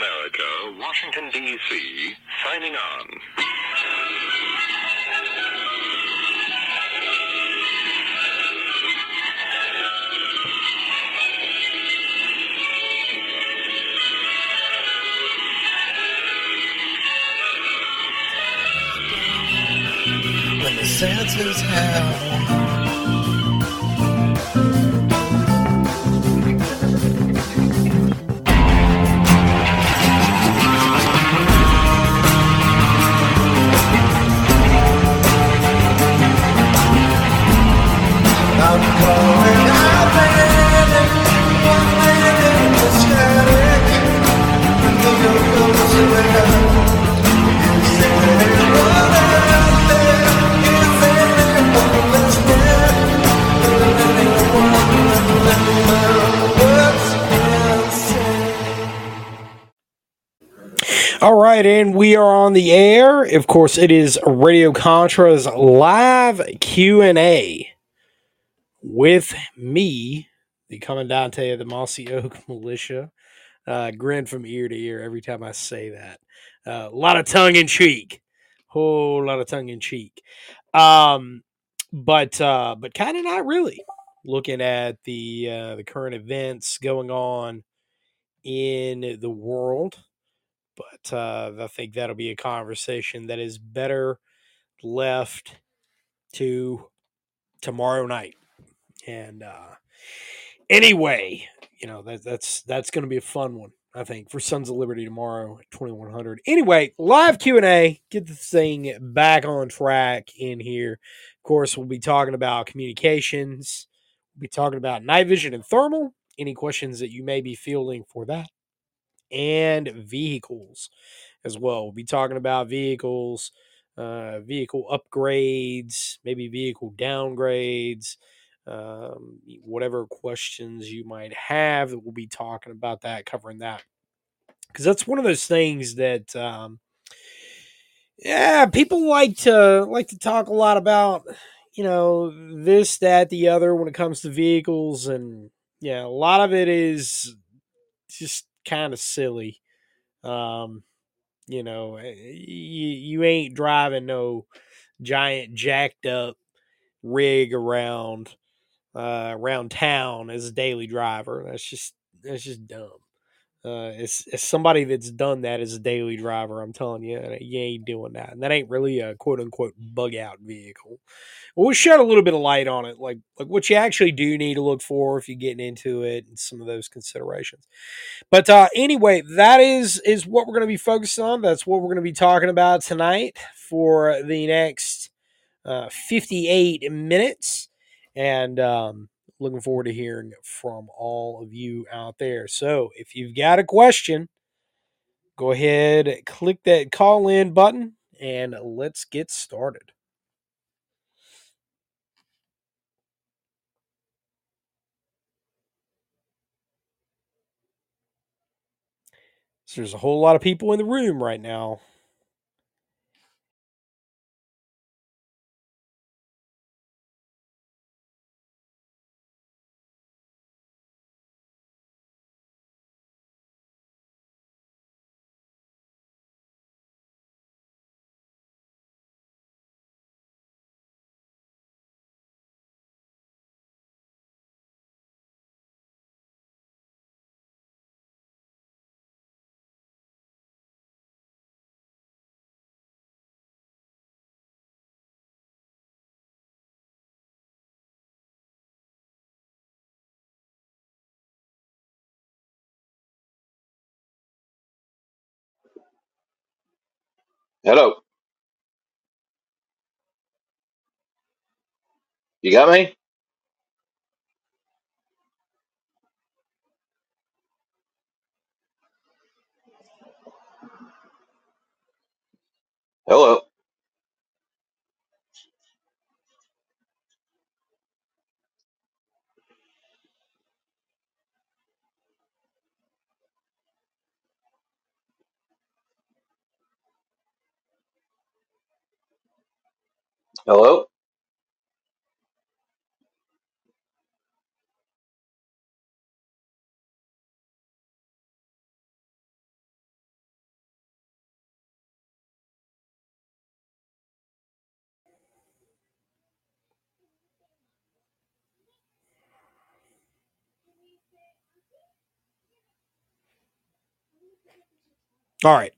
America, Washington, D.C., signing on. when the Santa's howl. All right, and we are on the air. Of course, it is Radio Contra's live Q and A with me, the Commandante of the Mossy Oak Militia. Uh, grin from ear to ear every time I say that. Uh, a lot of tongue in cheek, whole lot of tongue in cheek. Um, but uh, but kind of not really. Looking at the uh, the current events going on in the world but uh, I think that'll be a conversation that is better left to tomorrow night. And uh, anyway, you know that that's that's going to be a fun one. I think for Sons of Liberty tomorrow at twenty one hundred. Anyway, live Q and A. Get the thing back on track in here. Of course, we'll be talking about communications. We'll be talking about night vision and thermal. Any questions that you may be fielding for that, and vehicles as well. We'll be talking about vehicles, uh, vehicle upgrades, maybe vehicle downgrades, um, whatever questions you might have. We'll be talking about that, covering that, because that's one of those things that, um, yeah, people like to like to talk a lot about. You know, this, that, the other when it comes to vehicles, and yeah, a lot of it is just kind of silly. Um, you know, you, you ain't driving no giant jacked up rig around uh, around town as a daily driver. That's just that's just dumb. Uh, it's, it's somebody that's done that as a daily driver. I'm telling you, you ain't doing that, and that ain't really a quote unquote bug out vehicle. We'll shed a little bit of light on it, like like what you actually do need to look for if you're getting into it, and some of those considerations. But uh, anyway, that is is what we're going to be focused on. That's what we're going to be talking about tonight for the next uh, 58 minutes, and um, looking forward to hearing from all of you out there. So if you've got a question, go ahead, click that call in button, and let's get started. So there's a whole lot of people in the room right now. Hello. You got me? Hello. Hello All right.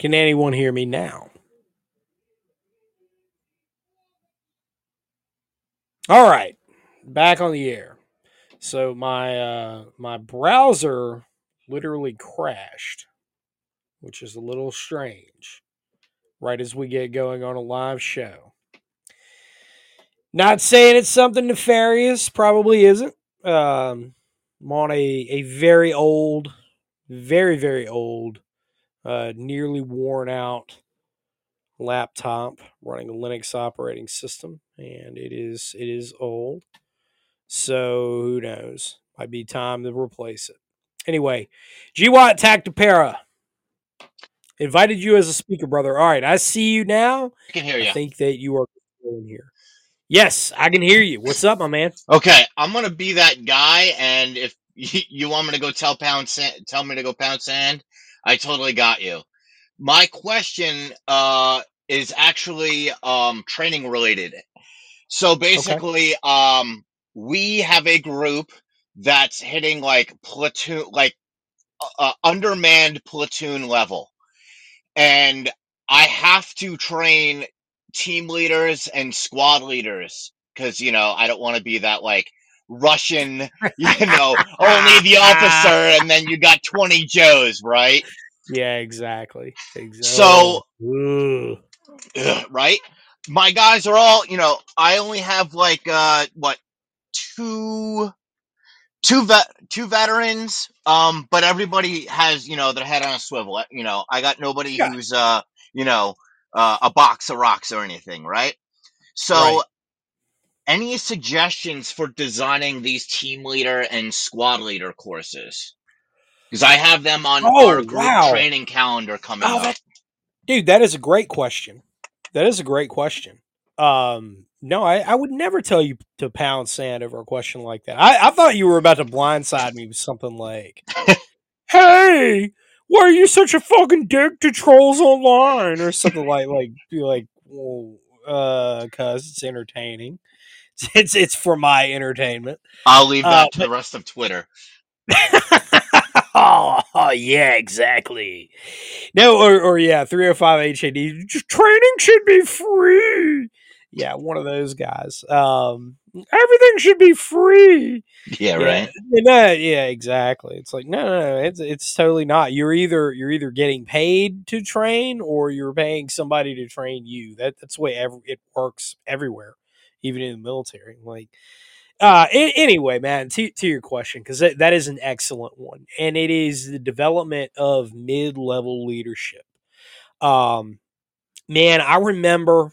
Can anyone hear me now? All right. Back on the air. So my uh my browser literally crashed, which is a little strange. Right as we get going on a live show. Not saying it's something nefarious, probably isn't. Um I'm on a, a very old, very, very old, uh, nearly worn out laptop running a Linux operating system, and it is it is old. So who knows? Might be time to replace it. Anyway, G Watt Tactopera invited you as a speaker, brother. All right, I see you now. I can hear I you. think that you are in here. Yes, I can hear you. What's up, my man? Okay, I'm gonna be that guy, and if you, you want me to go tell pound sand, tell me to go pound sand, I totally got you. My question uh is actually um training related. So basically, um we have a group that's hitting like platoon, like uh, uh, undermanned platoon level, and I have to train team leaders and squad leaders because you know I don't want to be that like Russian, you know, only the officer, and then you got twenty Joes, right? Yeah, exactly. Exactly. So- Ugh. Right? My guys are all, you know, I only have like uh what two two vet two veterans um but everybody has, you know, their head on a swivel. Uh, You know, I got nobody Yeah. who's uh, you know, uh, a box of rocks or anything, right? So Right. any suggestions for designing these team leader and squad leader courses? Because I have them on Oh, our group wow. training calendar coming Oh, up. that, dude, that is a great question. That is a great question. Um, no, I, I would never tell you to pound sand over a question like that. I, I thought you were about to blindside me with something like, "Hey, why are you such a fucking dick to trolls online?" or something like like be like, "Well, uh, cause it's entertaining. It's it's for my entertainment." I'll leave Uh, that to but- the rest of Twitter. oh, oh, yeah, exactly. No, or, or yeah, 305 HAD. Just training should be free. Yeah, one of those guys. Um, everything should be free. Yeah, right. No, yeah, exactly. It's like no, no, no, it's it's totally not. You're either you're either getting paid to train or you're paying somebody to train you. That that's the way every, it works everywhere, even in the military. Like, uh, anyway, man, to to your question because that, that is an excellent one, and it is the development of mid level leadership. Um, man, I remember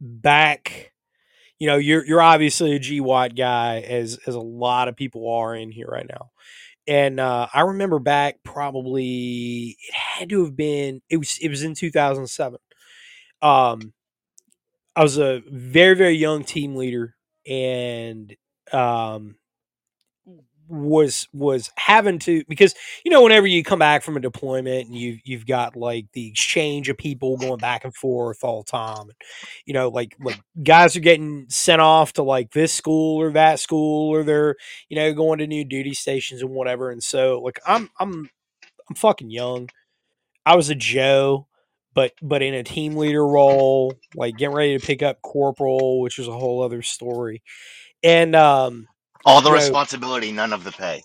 back you know you're you're obviously a G Watt guy as as a lot of people are in here right now. And uh, I remember back probably it had to have been it was it was in 2007. Um I was a very very young team leader and um was was having to because you know whenever you come back from a deployment and you you've got like the exchange of people going back and forth all the time you know like like guys are getting sent off to like this school or that school or they're you know going to new duty stations and whatever and so like I'm I'm I'm fucking young. I was a Joe but but in a team leader role like getting ready to pick up corporal which is a whole other story and um All the responsibility, none of the pay.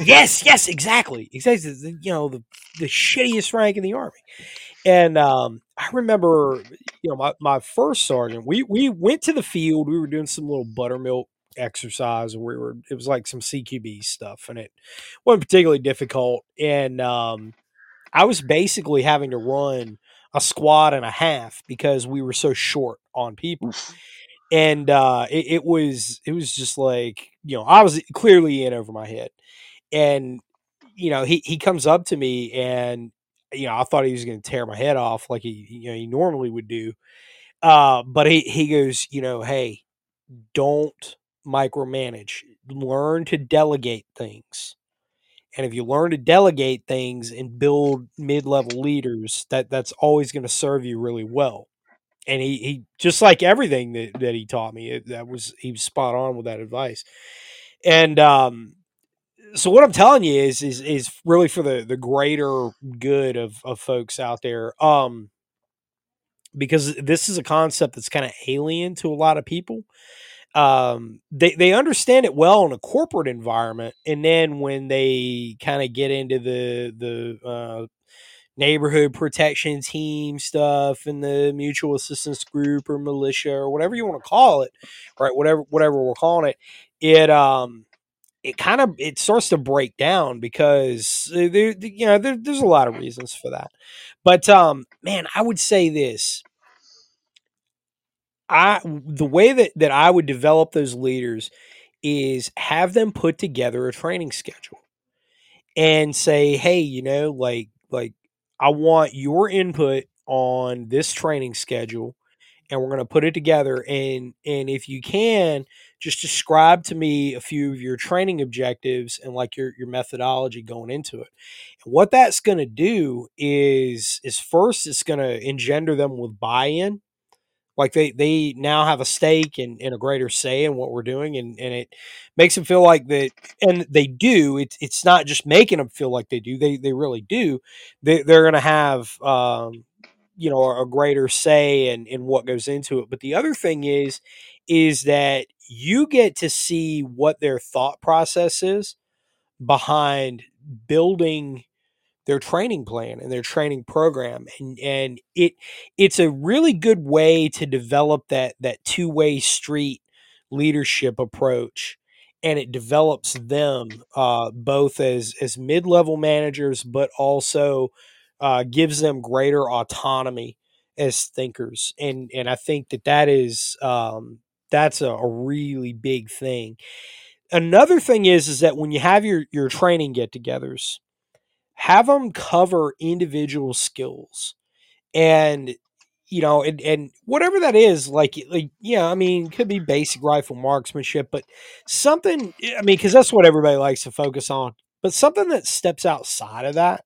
Yes, yes, exactly. Exactly. You know, the the shittiest rank in the army. And um, I remember, you know, my, my first sergeant, we we went to the field, we were doing some little buttermilk exercise we were it was like some CQB stuff and it wasn't particularly difficult. And um I was basically having to run a squad and a half because we were so short on people. And uh it, it was it was just like you know i was clearly in over my head. And you know he he comes up to me and you know i thought he was going to tear my head off like he you know he normally would do. Uh but he he goes you know hey don't micromanage. Learn to delegate things and if you learn to delegate things and build mid-level leaders that that's always going to serve you really well and he, he just like everything that, that he taught me it, that was he was spot on with that advice and um so what I'm telling you is is is really for the the greater good of of folks out there. Um, because this is a concept that's kind of alien to a lot of people. Um, they they understand it well in a corporate environment, and then when they kind of get into the the uh, neighborhood protection team stuff and the mutual assistance group or militia or whatever you want to call it, right? Whatever whatever we're calling it, it um it kind of it starts to break down because there, you know there, there's a lot of reasons for that but um man i would say this i the way that that i would develop those leaders is have them put together a training schedule and say hey you know like like i want your input on this training schedule and we're going to put it together and and if you can just describe to me a few of your training objectives and like your your methodology going into it. And what that's going to do is is first it's going to engender them with buy-in like they they now have a stake and, and a greater say in what we're doing and, and it makes them feel like that and they do it's it's not just making them feel like they do they they really do they, they're to have um, you know a greater say in in what goes into it but the other thing is is that you get to see what their thought process is behind building their training plan and their training program and and it it's a really good way to develop that that two-way street leadership approach and it develops them uh, both as as mid-level managers but also uh, gives them greater autonomy as thinkers and and i think that that is um, that's a, a really big thing. Another thing is is that when you have your your training get-togethers have them cover individual skills and you know and, and whatever that is like like yeah i mean could be basic rifle marksmanship but something i mean because that's what everybody likes to focus on but something that steps outside of that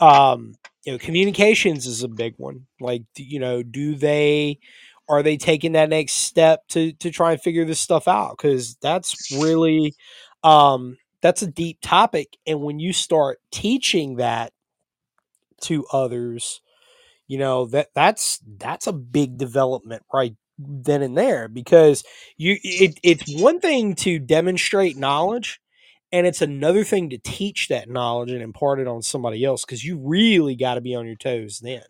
um you know communications is a big one. Like you know do they are they taking that next step to to try and figure this stuff out? Because that's really um that's a deep topic and when you start teaching that to others you know that that's that's a big development right then and there because you it, it's one thing to demonstrate knowledge and it's another thing to teach that knowledge and impart it on somebody else because you really got to be on your toes then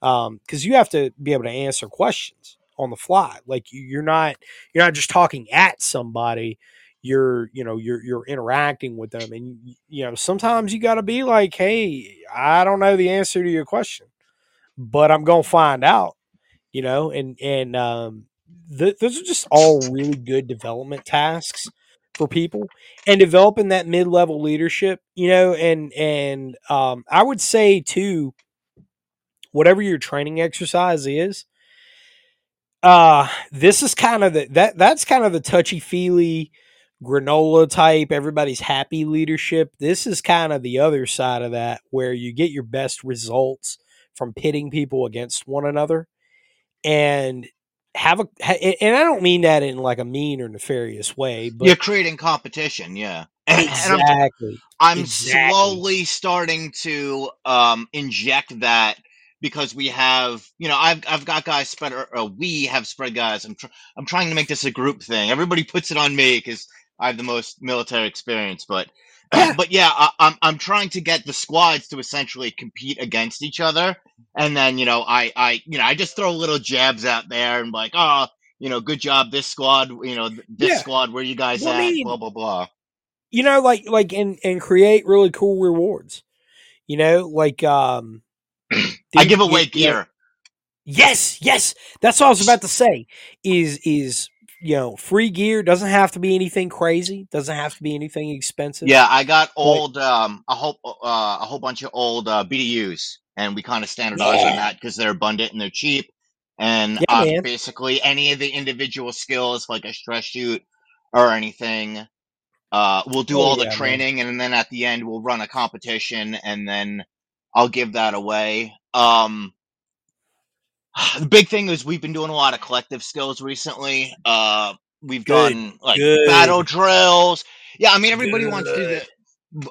because um, you have to be able to answer questions on the fly like you're not you're not just talking at somebody you're you know you're you're interacting with them and you know sometimes you got to be like hey i don't know the answer to your question but i'm gonna find out you know and and um th- those are just all really good development tasks for people and developing that mid-level leadership you know and and um i would say too whatever your training exercise is uh this is kind of the that that's kind of the touchy feely granola type everybody's happy leadership this is kind of the other side of that where you get your best results from pitting people against one another and have a and i don't mean that in like a mean or nefarious way but You're creating competition, yeah. And I'm, exactly I'm exactly. slowly starting to um, inject that because we have, you know, I've I've got guys spread, or, or we have spread guys. I'm tr- I'm trying to make this a group thing. Everybody puts it on me because I have the most military experience, but but yeah, I, I'm I'm trying to get the squads to essentially compete against each other, and then you know I I you know I just throw little jabs out there and like oh you know good job this squad you know this Yeah. squad where you guys Well, I at mean- blah blah blah. you know like like and and create really cool rewards you know like um I give away you- you know- gear. yes yes that's what i was about to say is is you know free gear doesn't have to be anything crazy doesn't have to be anything expensive Yeah, I got old um a whole uh, a whole bunch of old uh, BDUs, and we kind of standardize on that because they're abundant and they're cheap. And Yeah, uh, basically, any of the individual skills, like a stress shoot or anything, uh, we'll do Oh, all the yeah, man. training, and then at the end, we'll run a competition, and then I'll give that away. Um, the big thing is we've been doing a lot of collective skills recently. Uh, we've Good, done like good. battle drills. Yeah, I mean everybody wants to do Good. the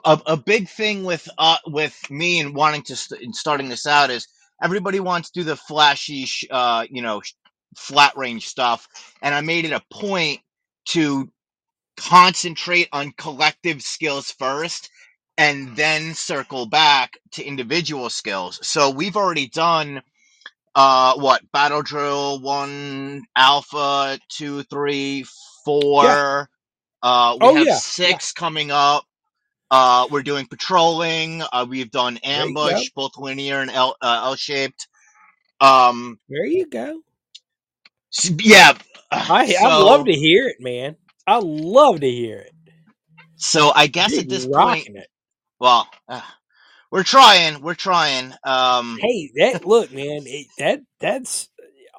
a, a big thing with uh with me and wanting to st- and starting this out is everybody wants to do the flashy sh- uh you know sh- flat range stuff and i made it a point to concentrate on collective skills first and then circle back to individual skills so we've already done uh what battle drill one alpha two three four uh we Oh have yeah. Yeah. six coming up uh, we're doing patrolling. Uh, we've done There you go. ambush, both linear and L uh, L shaped. Um, There you go. yeah. I I love to hear it, man. I love to hear it. so I guess You're at this point, it. well, uh, we're trying. We're trying. Um, Hey, that look, man. It, that that's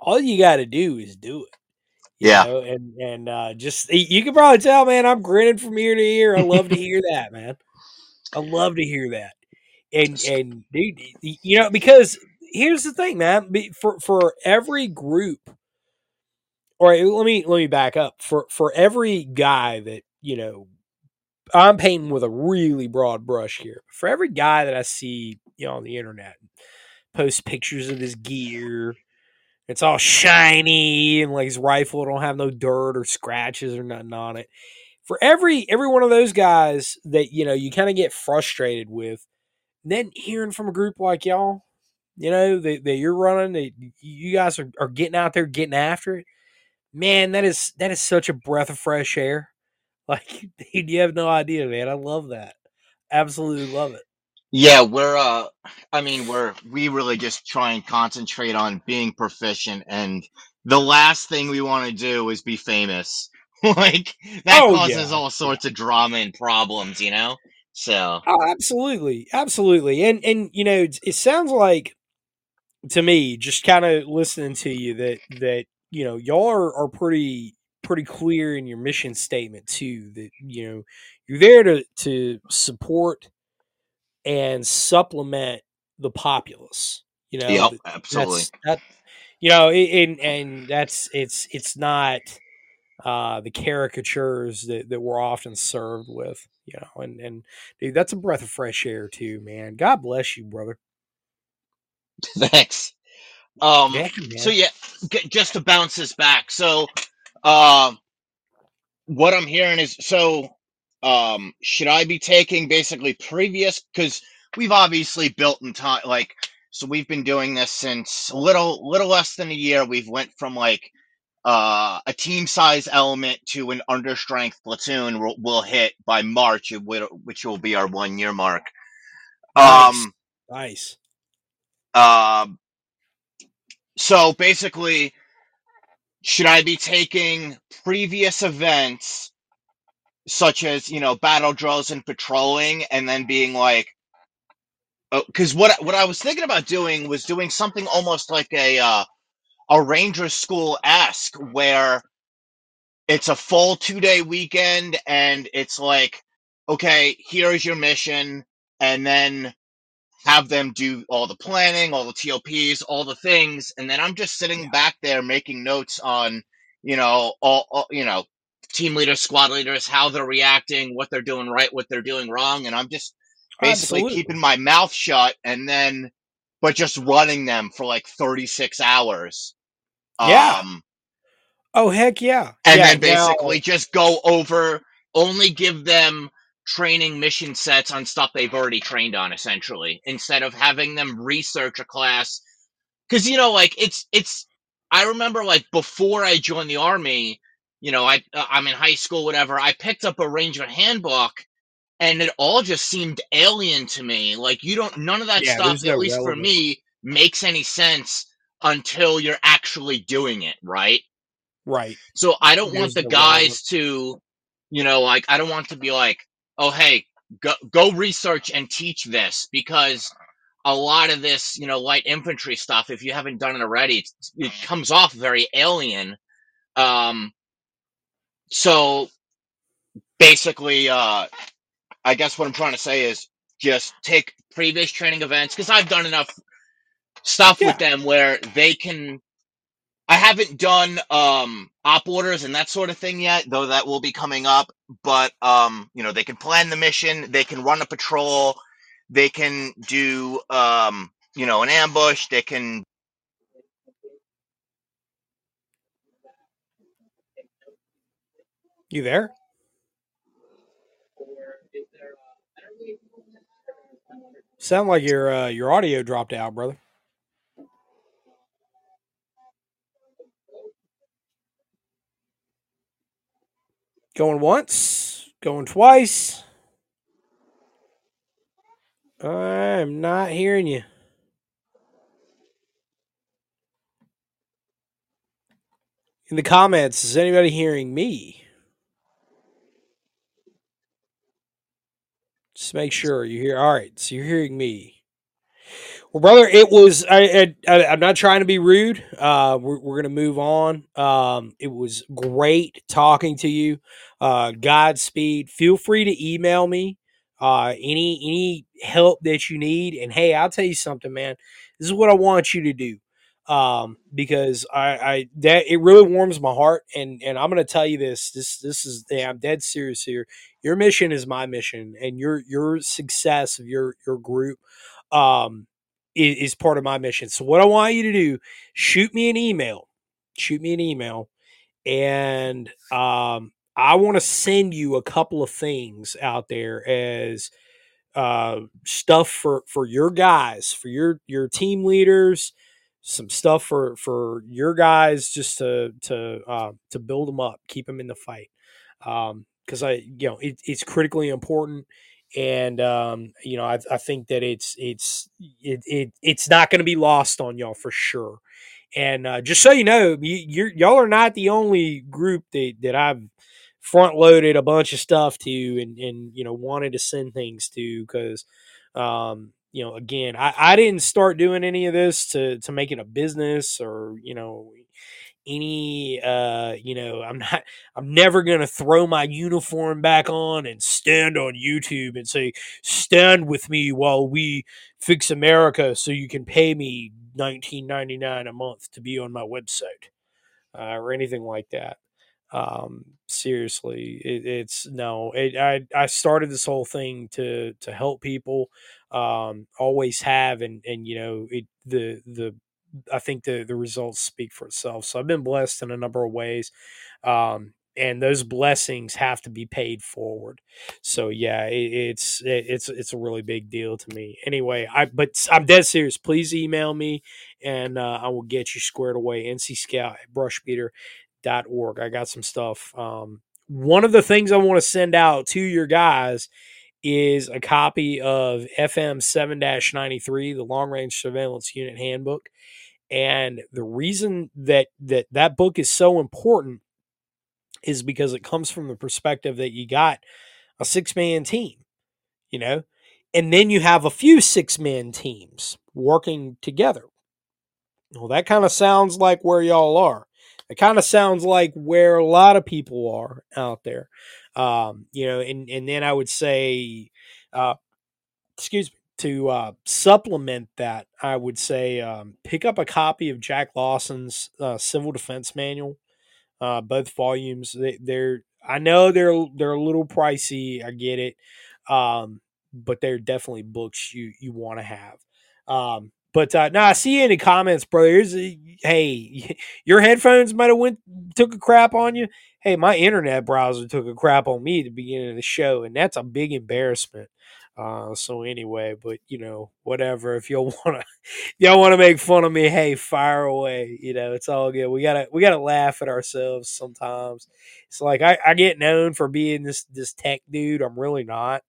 all you got to do is do it. Yeah. know, and and uh, just you can probably tell, man. I'm grinning from ear to ear. I love to hear that, man. I love to hear that. And and dude, you know, because here's the thing, man. For for every group, or let me let me back up. For for every guy that you know, I'm painting with a really broad brush here. For every guy that I see, you know, on the internet, post pictures of his gear. It's all shiny and like his rifle don't have no dirt or scratches or nothing on it. For every every one of those guys that you know you kind of get frustrated with, then hearing from a group like y'all, you know that, that you're running, that you guys are, are getting out there getting after it, man, that is that is such a breath of fresh air. Like, dude, you have no idea, man. I love that. Absolutely love it. Yeah, we're uh I mean we're we really just try and concentrate on being proficient and the last thing we want to do is be famous. like that Oh causes yeah, all sorts of drama and problems, you know? So Oh, absolutely, absolutely, and and you know, it, it sounds like to me, just kind of listening to you, that that you know, y'all are, are pretty pretty clear in your mission statement too. That you know, you're there to to support and supplement the populace. You know, Yep, absolutely. that's that. You know, and and that's it's it's not uh, the caricatures that, that we're often served with, you know, and, and dude, that's a breath of fresh air too, man. God bless you, brother. Thanks. Um Yeah, so yeah, g- just to bounce this back. So um what I'm hearing is so um should I be taking basically previous cuz we've obviously built in time like so we've been doing this since a little little less than a year. We've went from like uh, a team size element to an under strength platoon will, will hit by March, which will be our one year mark. Nice, Um, nice. um, so basically, should I be taking previous events such as you know battle drills and patrolling, and then being like, because what what I was thinking about doing was doing something almost like a uh, a ranger school esque where it's a full two day weekend and it's like okay here's your mission and then have them do all the planning all the tops all the things and then i'm just sitting Yeah, back there making notes on you know all, all you know team leaders squad leaders how they're reacting what they're doing right what they're doing wrong and i'm just basically absolutely. keeping my mouth shut and then but just running them for like 36 hours Yeah. um Oh heck yeah. and Yeah. then basically just go over only give them training mission sets on stuff they've already trained on essentially instead of having them research a class because you know like it's it's i remember like before i joined the army you know i uh, i'm in high school whatever i picked up a ranger handbook and it all just seemed alien to me like you don't none of that yeah, stuff no at least for me makes any sense until you're actually doing it right Right. so I don't want There's the no relevance. guys to, you know, like I don't want to be like, oh hey, go go research and teach this because a lot of this, you know, light infantry stuff, if you haven't done it already, it comes off very alien. Um, so basically, uh, I guess what I'm trying to say is just take previous training events because I've done enough stuff with them where they can I haven't done um op orders and that sort of thing yet, though that will be coming up. But um, you know, they can plan the mission, they can run a patrol, they can do um, you know, an ambush, they can You there? Sound like your uh, your audio dropped out, brother. Going once, going twice. I'm not hearing you. In the comments, is anybody hearing me? Just make sure you hear. All right, so you're hearing me. Well, brother, it was. I, I I'm not trying to be rude. Uh, we're we're gonna move on. Um, it was great talking to you. Uh, Godspeed. Feel free to email me. Uh, any any help that you need. And hey, I'll tell you something, man. This is what I want you to do. Um, because I, I that it really warms my heart, and and I'm gonna tell you this. This this is yeah, I'm dead serious here. Your mission is my mission, and your your success of your your group. Um, is, is part of my mission. So what I want you to do, shoot me an email. Shoot me an email and um I want to send you a couple of things out there as uh stuff for for your guys, for your your team leaders, some stuff for for your guys just to to uh to build them up, keep them in the fight. Um because I you know it, it's critically important and um, you know I, I think that it's it's it, it it's not going to be lost on y'all for sure. And uh, just so you know, you, y'all are not the only group that that I've front loaded a bunch of stuff to and and you know wanted to send things to because um, you know again I, I didn't start doing any of this to to make it a business or you know any uh you know i'm not i'm never gonna throw my uniform back on and stand on youtube and say stand with me while we fix america so you can pay me 19.99 a month to be on my website uh, or anything like that. Um seriously it, it's no it, i i started this whole thing to to help people um always have and and you know it the the I think the the results speak for itself. So I've been blessed in a number of ways, um, and those blessings have to be paid forward. So yeah, it, it's it, it's it's a really big deal to me. Anyway, I but I'm dead serious. Please email me, and uh, I will get you squared away. NC Scout at brushbeater.org. I got some stuff. Um, one of the things I want to send out to your guys is a copy of FM 7 93, the Long Range Surveillance Unit Handbook. And the reason that that that book is so important is because it comes from the perspective that you got a six man team, you know, and then you have a few six man teams working together. Well, that kind of sounds like where y'all are. It kind of sounds like where a lot of people are out there. Um, you know, and and then I would say, uh, excuse me, to uh, supplement that, I would say um, pick up a copy of Jack Lawson's uh, Civil Defense Manual, uh, both volumes. They, they're I know they're they're a little pricey. I get it, um, but they're definitely books you you want to have. Um, but uh, now I see any comments, brother. Here's a, hey, your headphones might have went took a crap on you. Hey, my internet browser took a crap on me at the beginning of the show, and that's a big embarrassment. Uh, so anyway, but you know, whatever. If y'all wanna, y'all wanna make fun of me, hey, fire away. You know, it's all good. We gotta, we gotta laugh at ourselves sometimes. It's like I, I get known for being this this tech dude. I'm really not.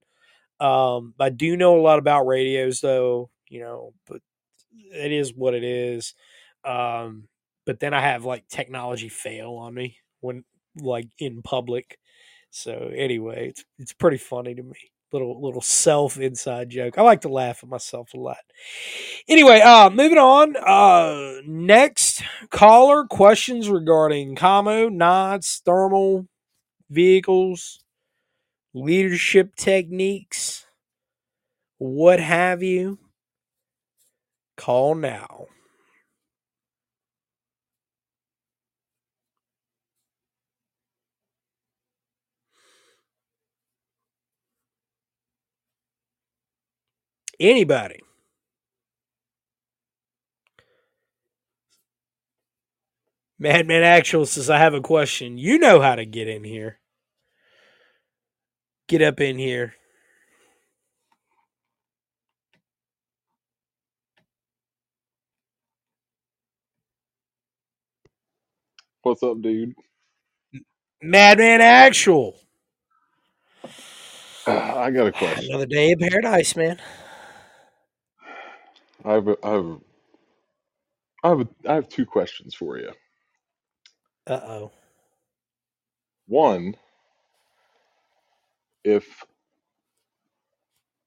Um, I do know a lot about radios, though. You know, but it is what it is. Um, but then I have like technology fail on me when like in public. So anyway, it's it's pretty funny to me little little self inside joke. I like to laugh at myself a lot. Anyway, uh moving on. Uh next caller questions regarding commo, NODs, thermal, vehicles, leadership techniques, what have you. Call now. Anybody? Madman Actual says, I have a question. You know how to get in here. Get up in here. What's up, dude? Madman Actual. I got a question. Another day in paradise, man. I have a, I have a, I have a, I have two questions for you. Uh oh. One, if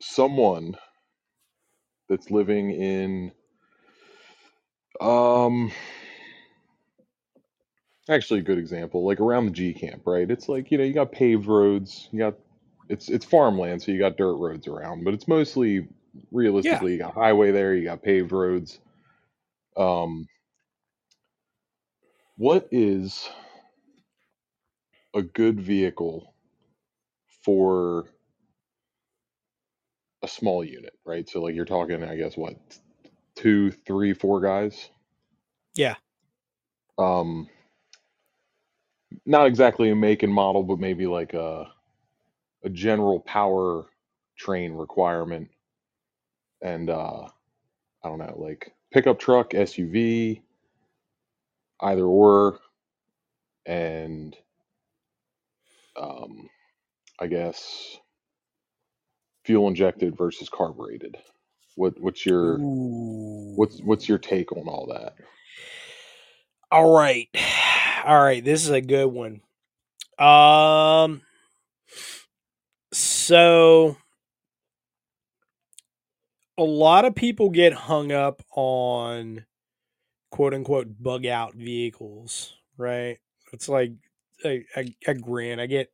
someone that's living in um actually a good example like around the G camp right it's like you know you got paved roads you got it's it's farmland so you got dirt roads around but it's mostly realistically you got highway there you got paved roads. Um what is a good vehicle for a small unit right? So like you're talking i guess what two three four guys? Yeah. um not exactly a make and model but maybe like a a general power train requirement and uh i don't know like pickup truck suv either or and um i guess fuel injected versus carbureted what what's your Ooh. what's what's your take on all that All right. All right. This is a good one. Um, so a lot of people get hung up on quote unquote bug out vehicles, right? It's like I, I, I grin. I get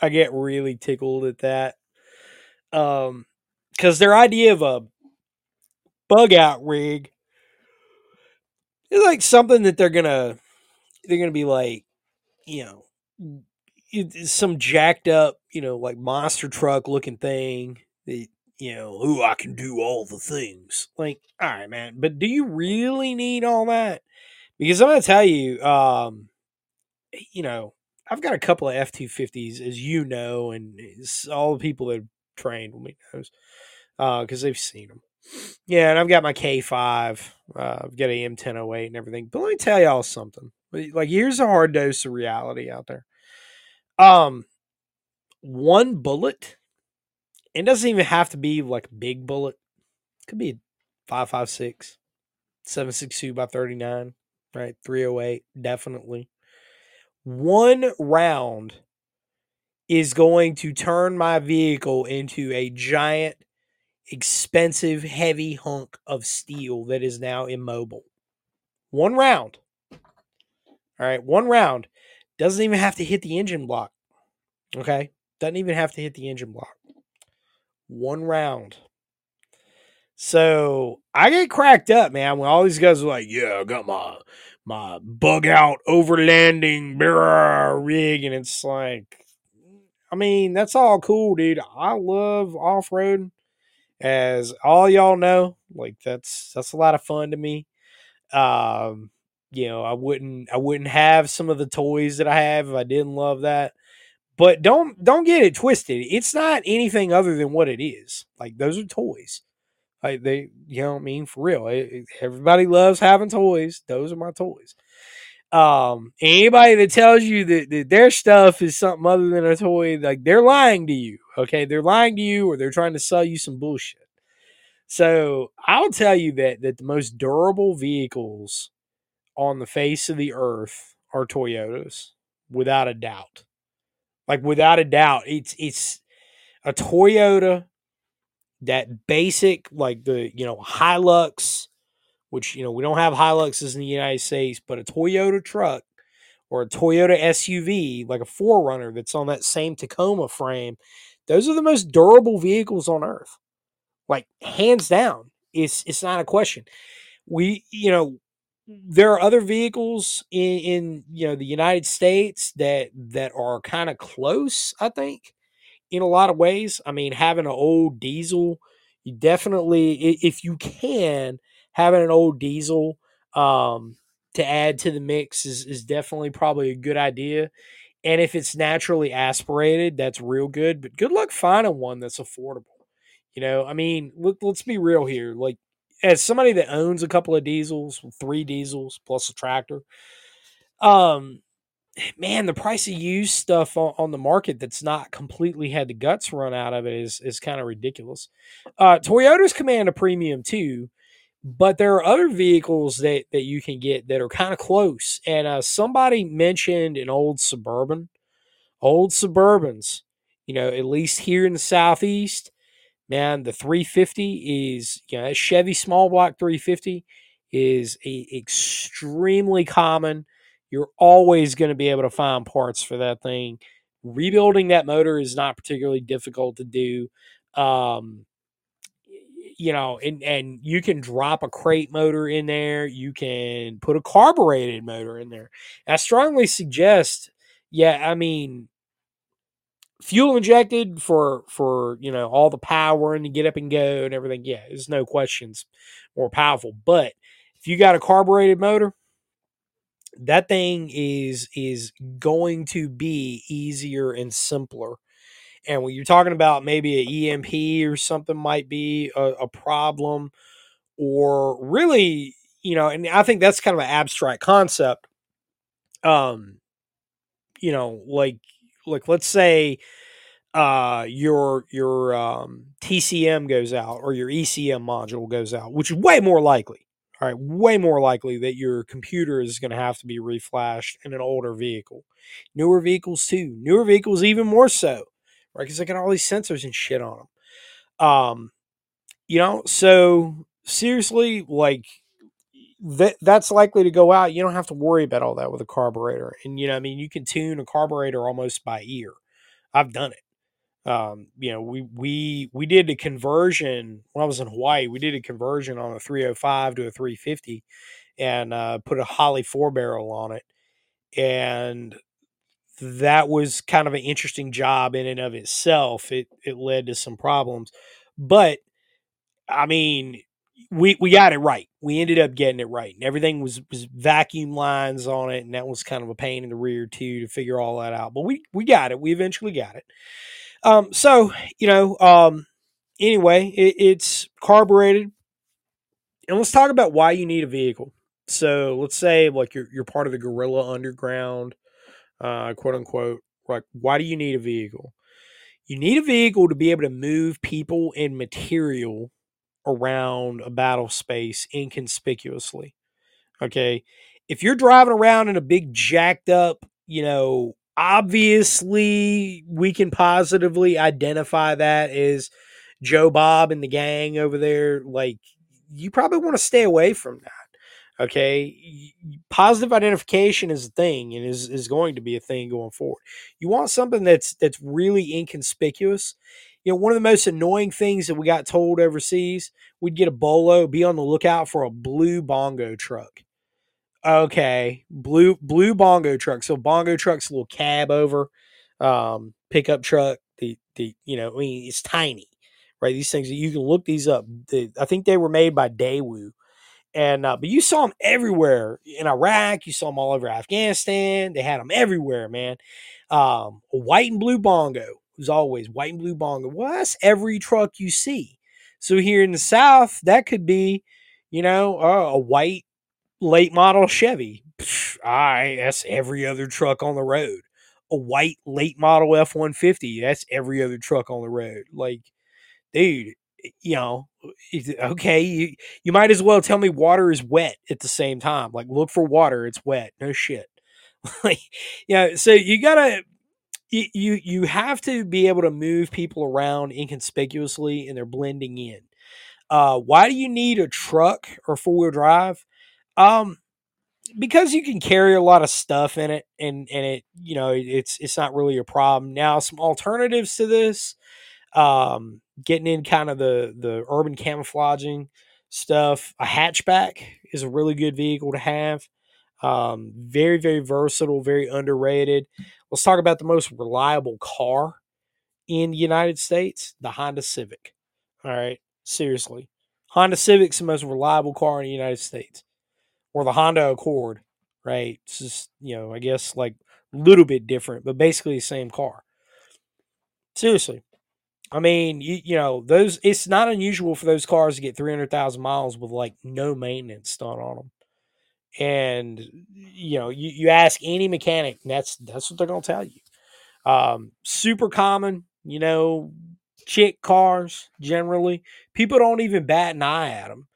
I get really tickled at that. Um because their idea of a bug out rig is like something that they're gonna they're gonna be like, you know, some jacked up, you know, like monster truck looking thing that you know, ooh, I can do all the things. Like, all right, man, but do you really need all that? Because I'm gonna tell you, um, you know, I've got a couple of F two fifties, as you know, and all the people that trained with me knows, because they've seen them. Yeah, and I've got my K five. Uh, I've got a M ten oh eight and everything. But let me tell y'all something. Like, here's a hard dose of reality out there. Um, one bullet. It doesn't even have to be like big bullet. It could be five five six, seven six two by thirty nine, right? Three oh eight, definitely. One round is going to turn my vehicle into a giant, expensive, heavy hunk of steel that is now immobile. One round. All right, one round doesn't even have to hit the engine block. Okay, doesn't even have to hit the engine block. One round. So I get cracked up, man, when all these guys are like, "Yeah, I got my my bug out overlanding rig," and it's like, I mean, that's all cool, dude. I love off roading, as all y'all know. Like that's that's a lot of fun to me. Um, you know, I wouldn't I wouldn't have some of the toys that I have if I didn't love that. But don't don't get it twisted. It's not anything other than what it is. Like those are toys. Like they, you know, what I mean, for real. Everybody loves having toys. Those are my toys. Um, anybody that tells you that, that their stuff is something other than a toy, like they're lying to you. Okay, they're lying to you, or they're trying to sell you some bullshit. So I'll tell you that that the most durable vehicles on the face of the earth are Toyotas, without a doubt. Like without a doubt, it's it's a Toyota that basic like the you know Hilux, which you know we don't have Hiluxes in the United States, but a Toyota truck or a Toyota SUV like a 4Runner that's on that same Tacoma frame, those are the most durable vehicles on earth. Like hands down, it's it's not a question. We you know there are other vehicles in, in you know the United States that that are kind of close. I think in a lot of ways. I mean, having an old diesel, You definitely, if you can, having an old diesel um, to add to the mix is, is definitely probably a good idea. And if it's naturally aspirated, that's real good. But good luck finding one that's affordable. You know, I mean, let, let's be real here. Like, as somebody that owns a couple of diesels, three diesels plus a tractor, um, man, the price of used stuff on, on the market that's not completely had the guts run out of it is is kind of ridiculous. Uh, Toyotas command a premium too, but there are other vehicles that that you can get that are kind of close. And uh, somebody mentioned an old suburban, old Suburbans. You know, at least here in the southeast, man, the 350 is you know Chevy small block 350 is a extremely common. You're always going to be able to find parts for that thing. Rebuilding that motor is not particularly difficult to do. Um, you know, and and you can drop a crate motor in there. You can put a carbureted motor in there. I strongly suggest, yeah, I mean, fuel injected for for you know all the power and to get up and go and everything. Yeah, there's no questions more powerful. But if you got a carbureted motor, that thing is is going to be easier and simpler. And when you're talking about maybe a EMP or something might be a, a problem, or really, you know, and I think that's kind of an abstract concept. Um, you know, like like let's say uh your your um TCM goes out or your ECM module goes out, which is way more likely. All right, way more likely that your computer is going to have to be reflashed in an older vehicle. Newer vehicles too. Newer vehicles even more so, right? Because they got all these sensors and shit on them. Um, you know, so seriously, like that that's likely to go out. You don't have to worry about all that with a carburetor. And you know, I mean, you can tune a carburetor almost by ear. I've done it um, you know, we we we did a conversion when I was in Hawaii. We did a conversion on a 305 to a 350, and uh, put a Holley four barrel on it, and that was kind of an interesting job in and of itself. It it led to some problems, but I mean, we we got it right. We ended up getting it right, and everything was was vacuum lines on it, and that was kind of a pain in the rear too to figure all that out. But we we got it. We eventually got it. Um, so you know, um, anyway, it, it's carbureted, and let's talk about why you need a vehicle. So let's say like you're you're part of the guerrilla underground, uh, quote unquote. Like, why do you need a vehicle? You need a vehicle to be able to move people and material around a battle space inconspicuously. Okay. If you're driving around in a big jacked up, you know, obviously we can positively identify that as Joe Bob and the gang over there. Like, you probably want to stay away from that. Okay. Positive identification is a thing and is, is going to be a thing going forward. You want something that's that's really inconspicuous. You know, one of the most annoying things that we got told overseas, we'd get a bolo, be on the lookout for a blue bongo truck. Okay blue blue bongo truck. So bongo truck's a little cab over um pickup truck the the you know i mean it's tiny right? These things you can look these up. The, i think they were made by daewoo. And uh, but you saw them everywhere in iraq you saw them all over afghanistan they had them everywhere man. Um a white and blue bongo was always white and blue bongo well that's every truck you see so here in the south that could be you know uh, a white late model Chevy. Right, that's every other truck on the road. A white late model F one fifty. That's every other truck on the road. Like, dude, you know, okay, you you might as well tell me water is wet at the same time. Like, look for water. It's wet. No shit. like, yeah. So you gotta. You, you have to be able to move people around inconspicuously and they're blending in. Uh, why do you need a truck or four wheel drive? Um, because you can carry a lot of stuff in it, and and it you know it's it's not really a problem. Now, some alternatives to this, um, getting in kind of the the urban camouflaging stuff. A hatchback is a really good vehicle to have. Um, very very versatile, very underrated. Let's talk about the most reliable car in the United States, the Honda Civic. All right. Seriously. Honda Civic's the most reliable car in the United States. Or the Honda Accord, right? It's just, you know, I guess like a little bit different, but basically the same car. Seriously. I mean, you, you know, those it's not unusual for those cars to get 300,000 miles with like no maintenance done on them. And you know, you, you ask any mechanic, and that's that's what they're going to tell you. Um, super common, you know, chick cars generally. People don't even bat an eye at them.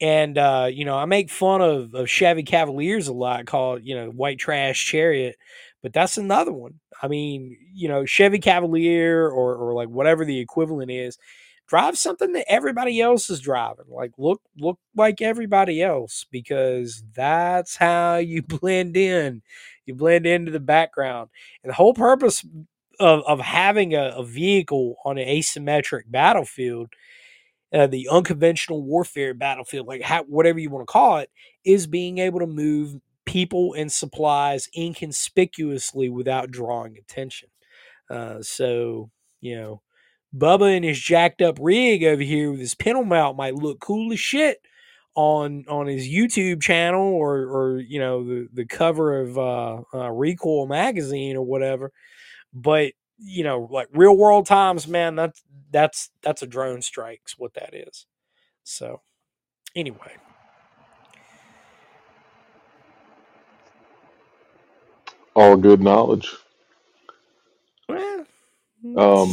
And uh, you know, I make fun of, of Chevy Cavaliers a lot, called you know white trash chariot, but that's another one. I mean, you know, Chevy Cavalier or or like whatever the equivalent is, drive something that everybody else is driving. Like look look like everybody else because that's how you blend in. You blend into the background. And the whole purpose of, of having a, a vehicle on an asymmetric battlefield uh, the unconventional warfare battlefield, like how, whatever you want to call it, is being able to move people and supplies inconspicuously without drawing attention. Uh, so, you know, Bubba and his jacked up rig over here with his pedal mount might look cool as shit on on his YouTube channel or or you know the the cover of uh, uh, Recoil magazine or whatever. But you know, like real world times, man, that's that's that's a drone strike's what that is. So anyway. All good knowledge. Well, Um,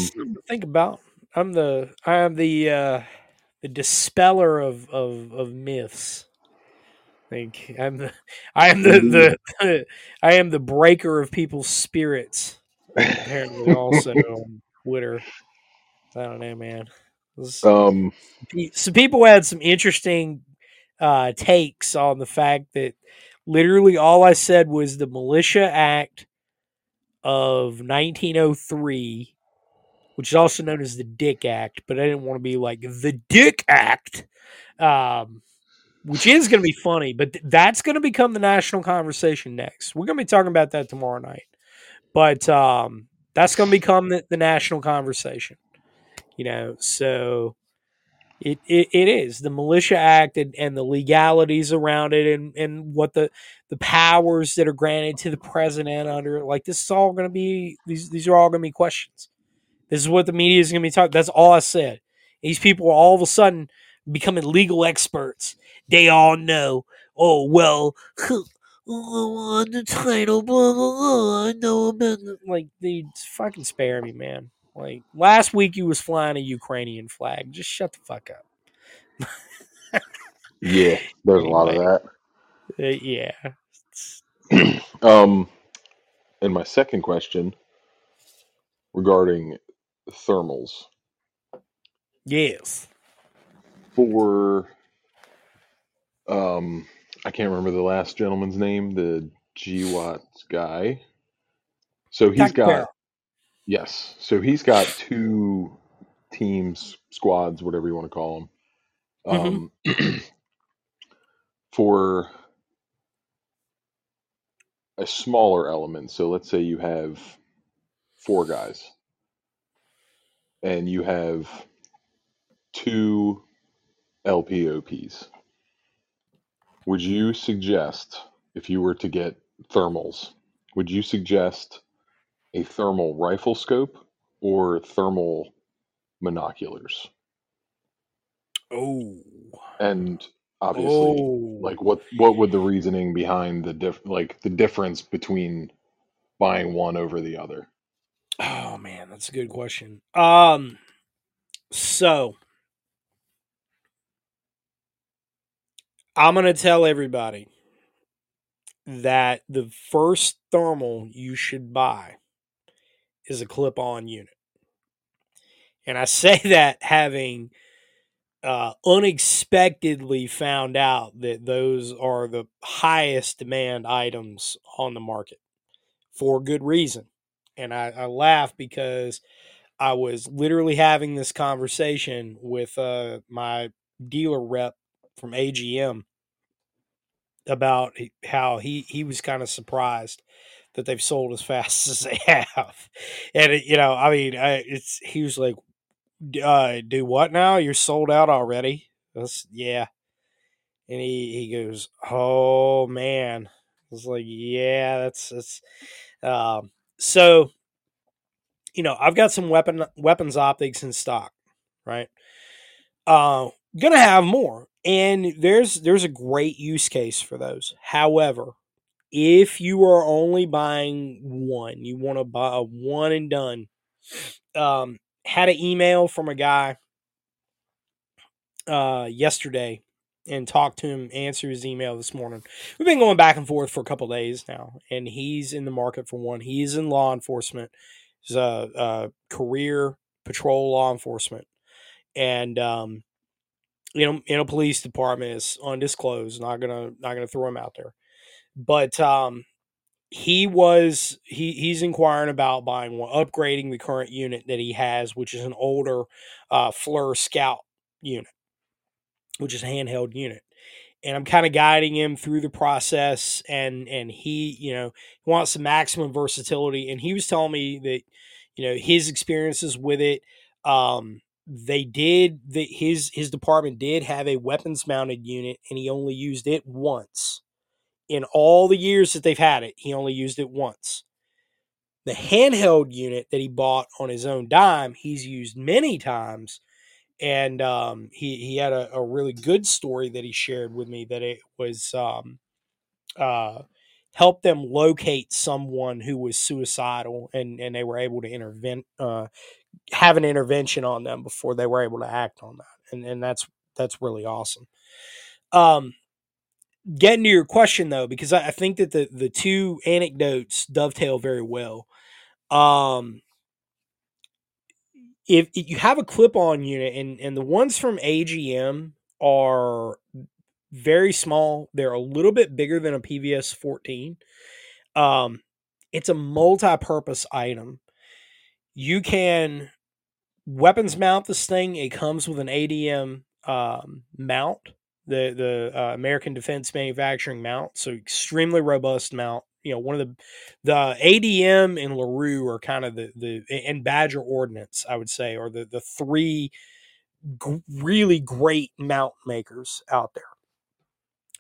think about. I'm the I am the uh the dispeller of of of myths. Think I'm the I am the, the I am the breaker of people's spirits. Apparently also on Twitter. I don't know, man. Um, some people had some interesting uh, takes on the fact that literally all I said was the Militia Act of 1903, which is also known as the Dick Act, but I didn't want to be like the Dick Act, um, which is going to be funny, but th- that's going to become the national conversation next. We're going to be talking about that tomorrow night, but um, that's going to become the, the national conversation you know? So it, it it is. The militia act and, and the legalities around it and and what the the powers that are granted to the president under it like this is all going to be these these are all going to be questions this is what the media is going to be talking that's all i said these people are all of a sudden becoming legal experts they all know oh well on the title blah blah blah i know about the-" like they fucking spare me man like last week, you was flying a Ukrainian flag. Just shut the fuck up. yeah, there's a lot of that. Uh, yeah. Um, and my second question regarding thermals Yes. for um, I can't remember the last gentleman's name, the GWAT guy. So he's Dr. got yes, so he's got two teams, squads, whatever you want to call them. Um, for a smaller element. So let's say you have four guys and you have two LPOPs. Would you suggest, if you were to get thermals, would you suggest a thermal rifle scope or thermal monoculars? Oh. And obviously, Oh. like what what would the reasoning behind the diff like the difference between buying one over the other? That's a good question. Um so I'm going to tell everybody that the first thermal you should buy is a clip-on unit. And I say that having uh, unexpectedly found out that those are the highest demand items on the market for good reason. And I, I laugh because I was literally having this conversation with uh, my dealer rep from AGM about how he, he was kind of surprised that they've sold as fast as they have. And, it, you know, I mean, I, it's he was like, uh, do what now? You're sold out already. That's yeah. And he, he goes, Oh man. I was like, Yeah, that's that's um so you know, I've got some weapon weapons optics in stock, right? Uh gonna have more. And there's there's a great use case for those. However, if you are only buying one, you want to buy a one and done. Um, had an email from a guy uh, yesterday and talked to him, answer his email this morning. We've been going back and forth for a couple days now, and he's in the market for one. He's in law enforcement. He's a, a career patrol law enforcement, and um, you know, in a police department is undisclosed. Not gonna not gonna throw him out there, but um, he was he he's inquiring about buying one, upgrading the current unit that he has, which is an older uh, FLIR Scout unit, which is a handheld unit. And I'm kind of guiding him through the process, and and he you know wants the maximum versatility, and he was telling me that you know his experiences with it. Um, they did that his his department did have a weapons mounted unit, and he only used it once in all the years that they've had it, he only used it once. The handheld unit that he bought on his own dime, he's used many times. And um, he, he had a, a, really good story that he shared with me that it was um, uh, helped them locate someone who was suicidal and, and they were able to intervene, uh, have an intervention on them before they were able to act on that. And, and that's, that's really awesome. Um, getting to your question though, because I, I think that the the two anecdotes dovetail very well. Um, if, if you have a clip-on unit, and and the ones from AGM are very small, they're a little bit bigger than a PVS 14. Um, it's a multi-purpose item. You can weapons mount this thing. It comes with an ADM um, mount the the uh, American Defense Manufacturing mount, so extremely robust mount. You know, one of the the ADM and Larue are kind of the the and Badger Ordnance, I would say, are the the three g- really great mount makers out there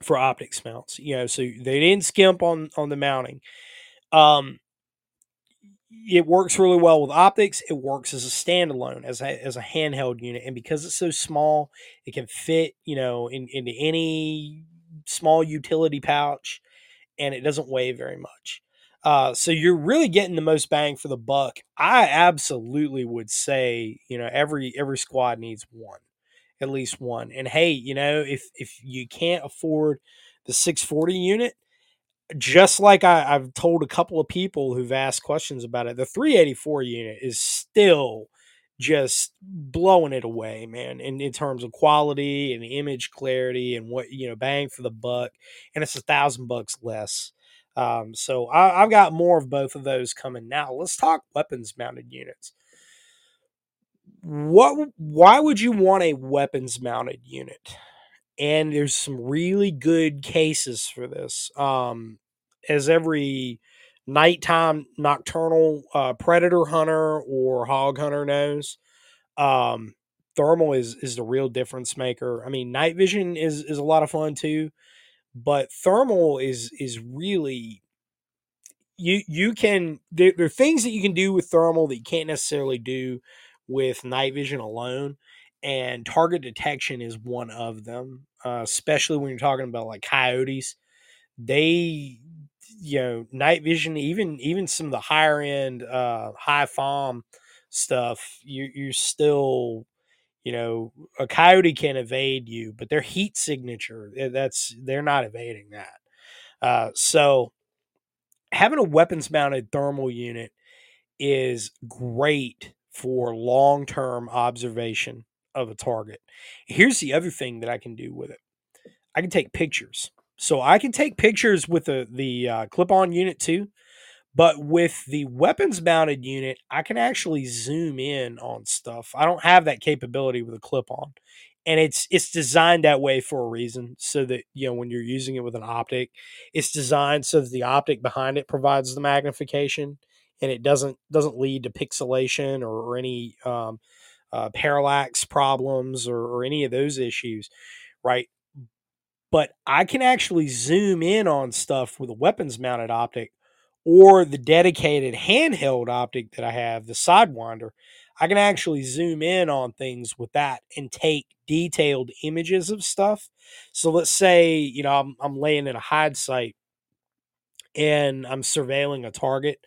for optics mounts. You know, so they didn't skimp on on the mounting. Um, it works really well with optics. It works as a standalone, as a, as a handheld unit, and because it's so small, it can fit you know in, into any small utility pouch, and it doesn't weigh very much. Uh, so you're really getting the most bang for the buck. I absolutely would say you know every every squad needs one, at least one. And hey, you know if if you can't afford the 640 unit, just like I, have told a couple of people who've asked questions about it, the 384 unit is still just blowing it away, man, in, in terms of quality and image clarity and what, you know, bang for the buck. And it's a thousand bucks less. Um, so I, I've got more of both of those coming now. Let's talk weapons mounted units. What, why would you want a weapons mounted unit? and there's some really good cases for this. Um, as every nighttime nocturnal uh, predator hunter or hog hunter knows, um, thermal is is the real difference maker. I mean, night vision is is a lot of fun too, but thermal is is really you you can there, there are things that you can do with thermal that you can't necessarily do with night vision alone and target detection is one of them uh, especially when you're talking about like coyotes they you know night vision even even some of the higher end uh high farm stuff you you're still you know a coyote can evade you but their heat signature eh, that's they're not evading that uh so having a weapons mounted thermal unit is great for long term observation of a target. Here's the other thing that I can do with it I can take pictures. So I can take pictures with the, the uh, clip on unit too. But with the weapons mounted unit, I can actually zoom in on stuff. I don't have that capability with a clip on. And it's it's designed that way for a reason, so that you know when you're using it with an optic, it's designed so that the optic behind it provides the magnification, and it doesn't doesn't lead to pixelation or, or any um, uh, parallax problems or, or any of those issues, right? But I can actually zoom in on stuff with a weapons mounted optic or the dedicated handheld optic that I have, the Sidewinder. I can actually zoom in on things with that and take detailed images of stuff. So let's say, you know, I'm, I'm laying in a hide site and I'm surveilling a target.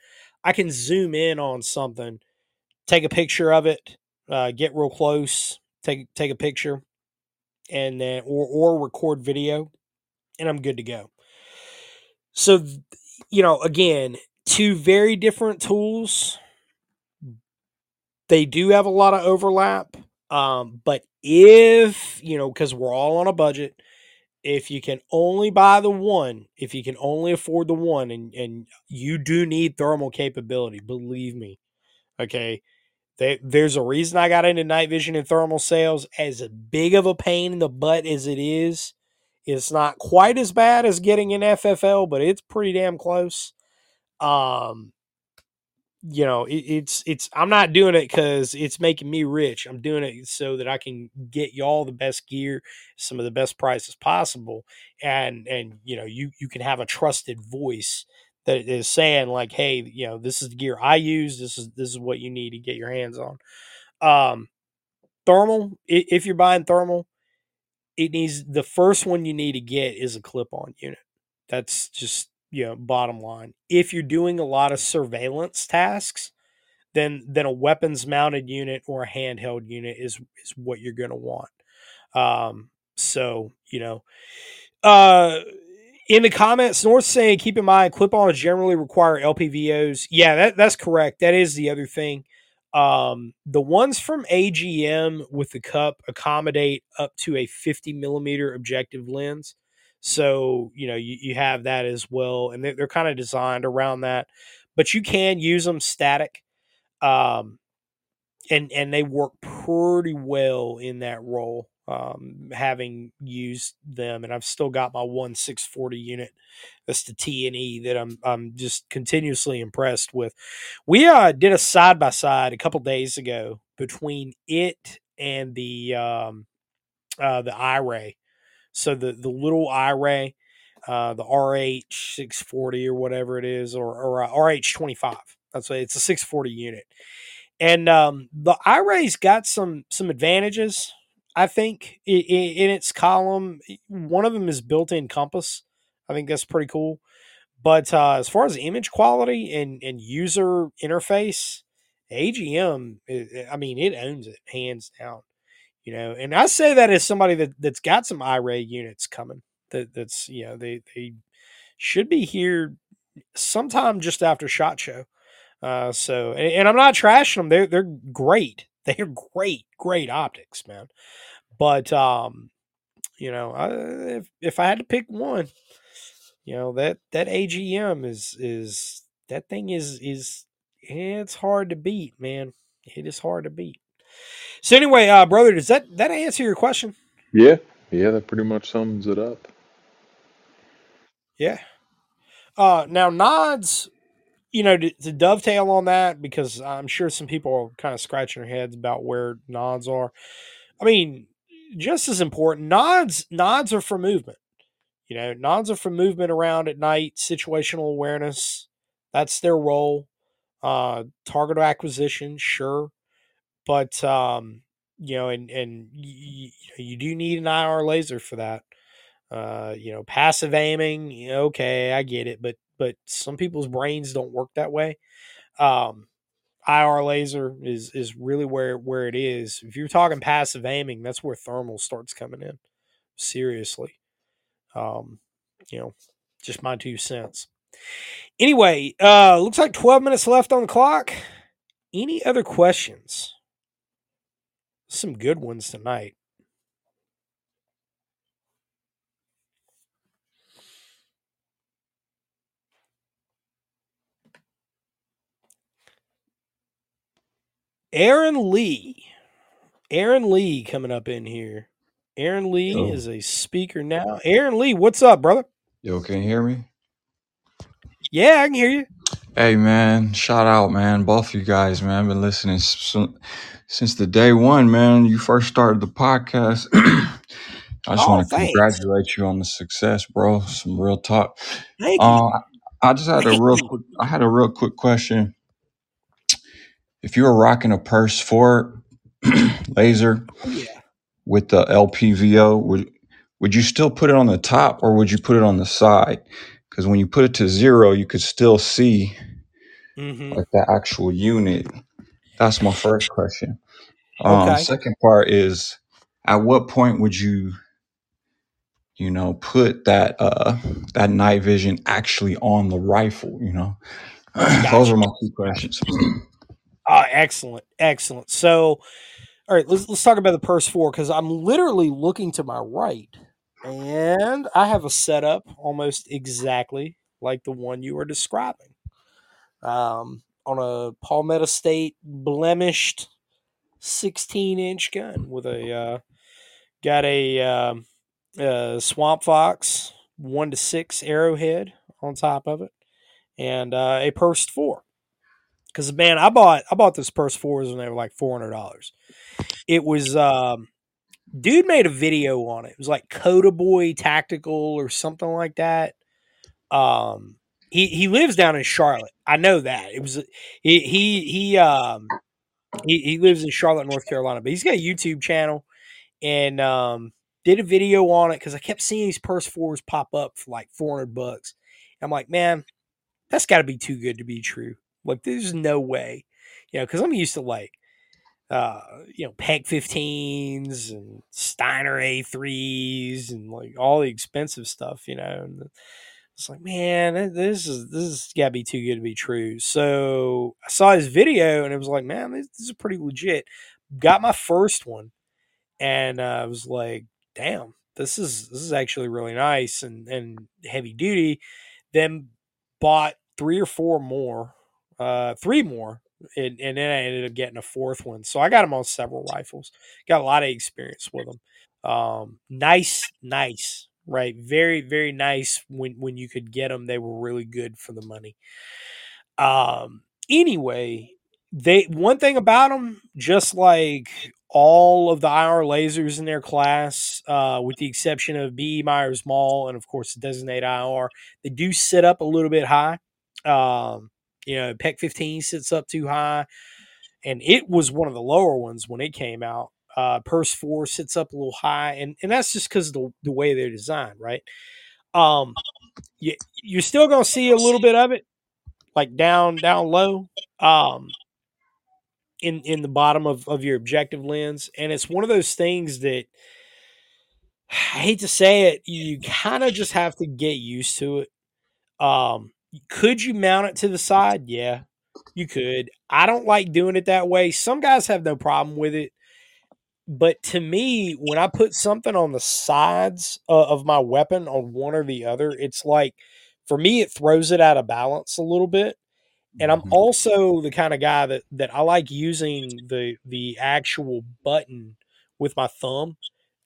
I can zoom in on something, take a picture of it, uh, get real close, take take a picture, and then or or record video, and I'm good to go. So, you know, again, two very different tools. They do have a lot of overlap, um, but if you know, because we're all on a budget, if you can only buy the one, if you can only afford the one, and and you do need thermal capability, believe me, okay. They, there's a reason I got into night vision and thermal sales. As big of a pain in the butt as it is, it's not quite as bad as getting an FFL, but it's pretty damn close. Um, you know, it, it's it's. I'm not doing it because it's making me rich. I'm doing it so that I can get y'all the best gear, some of the best prices possible, and and you know, you you can have a trusted voice that is saying like, hey, you know, this is the gear I use. This is this is what you need to get your hands on. Um, thermal. If you're buying thermal, it needs the first one you need to get is a clip-on unit. That's just you know bottom line. If you're doing a lot of surveillance tasks, then then a weapons mounted unit or a handheld unit is is what you're going to want. Um, so you know, uh, in the comments, North saying keep in mind clip-ons generally require LPVOs. Yeah, that, that's correct. That is the other thing. Um, the ones from AGM with the cup accommodate up to a 50 millimeter objective lens. So, you know, you, you have that as well. And they're, they're kind of designed around that, but you can use them static. Um, and, and they work pretty well in that role. Um, having used them, and I've still got my one six forty unit. That's the T and E that I'm I'm just continuously impressed with. We uh did a side by side a couple days ago between it and the um uh the. So the the little iRay, uh the RH six forty or whatever it is, or or uh, RH twenty five. That's what it's a six forty unit, and um the iRay's got some some advantages. I think in its column, one of them is built-in compass. I think that's pretty cool. But uh, as far as image quality and, and user interface, AGM, i- I mean, it owns it hands down. You know, and I say that as somebody that that's got some iRay units coming. That that's you know they they should be here sometime just after Shot Show. Uh, so and, and I'm not trashing them. They're they're great. They're great, great optics, man. But um, you know, I, if if I had to pick one, you know that that AGM is is that thing is is it's hard to beat, man. It is hard to beat. So anyway, uh, brother, does that that answer your question? Yeah, yeah, that pretty much sums it up. Yeah. Uh, now nods, you know, to, to dovetail on that because I'm sure some people are kind of scratching their heads about where nods are. I mean, just as important, nods nods are for movement. You know, nods are for movement around at night, situational awareness. That's their role. Uh, target acquisition, sure, but um, you know, and and you, you do need an IR laser for that. Uh, you know, passive aiming, okay, I get it, but but some people's brains don't work that way. Um, IR laser is is really where where it is. If you're talking passive aiming, that's where thermal starts coming in. Seriously. Um, you know, just my two cents. Anyway, uh looks like 12 minutes left on the clock. Any other questions? Some good ones tonight. Aaron Lee. Aaron Lee coming up in here. Aaron Lee is a speaker now. Aaron Lee, what's up, brother? Yo, can you hear me? Yeah, I can hear you. Hey man, shout out man, both you guys man. I've been listening since, the day one, man. You first started the podcast. I just Oh, want to thanks. congratulate you on the success, bro. Some real talk. Thank you. Uh, I just had a real you. quick. I had a real quick question. If you were rocking a Perst Four laser Oh, yeah. with the LPVO, would would you still put it on the top or would you put it on the side? Because when you put it to zero, you could still see hmm like the actual unit. That's my first question. Um, Okay. second part is, at what point would you, you know, put that uh that night vision actually on the rifle? You know, those are my two questions. Oh, excellent. Excellent. So, all right, let's let's talk about the Perst Four because I'm literally looking to my right, and I have a setup almost exactly like the one you were describing. Um, on a Palmetto State blemished 16 inch gun with a uh, got a um, uh, Swamp Fox one to six arrowhead on top of it, and uh, a Perst Four. Because man, I bought I bought this Perst Fours when they were like four hundred dollars. It was um, dude made a video on it. It was like Coda Boy Tactical or something like that. Um, he he lives down in Charlotte. I know that it was he he he um he, he lives in Charlotte, North Carolina, but he's got a YouTube channel and um did a video on it because I kept seeing these Perst Fours pop up for like four hundred bucks. I'm like, man, that's got to be too good to be true. Like, there's no way, you know, because I'm used to like uh, you know, PEQ 15s and Steiner A3s and like all the expensive stuff, you know. And it's like, man, this is this has got to be too good to be true. So I saw his video and it was like, man, this, this is pretty legit. Got my first one, and uh, I was like, damn, this is this is actually really nice and and heavy duty. Then bought three or four more, uh, three more and, and then I ended up getting a fourth one. So I got them on several rifles. Got a lot of experience with them. Um, nice, nice, right? Very, very nice. When when you could get them, they were really good for the money. Um, anyway, they one thing about them, just like all of the IR lasers in their class, uh, with the exception of BE Meyers MAWL and of course Designate IR, they do sit up a little bit high. Um, you know, PEQ 15 sits up too high, and it was one of the lower ones when it came out. Uh, Perst 4 sits up a little high, and, and that's just because of the, the way they're designed, right? Um, you, you're still going to see a little bit of it, like down down low, um, in in the bottom of, of your objective lens, and it's one of those things that I hate to say it, you kind of just have to get used to it. Um, could you mount it to the side? Yeah, you could. I don't like doing it that way. Some guys have no problem with it. But to me, when I put something on the sides uh, of my weapon on one or the other, it's like for me it throws it out of balance a little bit. And I'm Mhm. also the kind of guy that that I like using the the actual button with my thumb,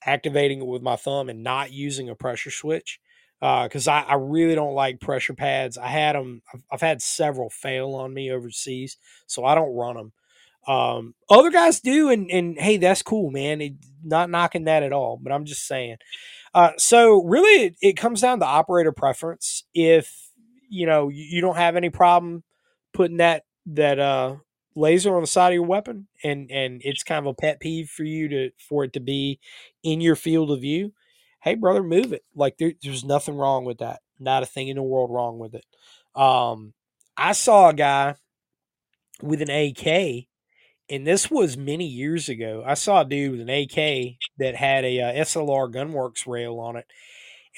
activating it with my thumb, and not using a pressure switch because I, I really don't like pressure pads. I had them. I've, I've had several fail on me overseas, so I don't run them. Um, other guys do, and and hey, that's cool, man. It, not knocking that at all, but I'm just saying. Uh, so really, it, it comes down to operator preference. If you know you, you don't have any problem putting that that uh, laser on the side of your weapon, and and it's kind of a pet peeve for you to for it to be in your field of view. Hey, brother, move it. Like there, there's nothing wrong with that. Not a thing in the world wrong with it. Um, I saw a guy with an AK and this was many years ago. I saw a dude with an AK that had a uh, SLR Gunworks rail on it,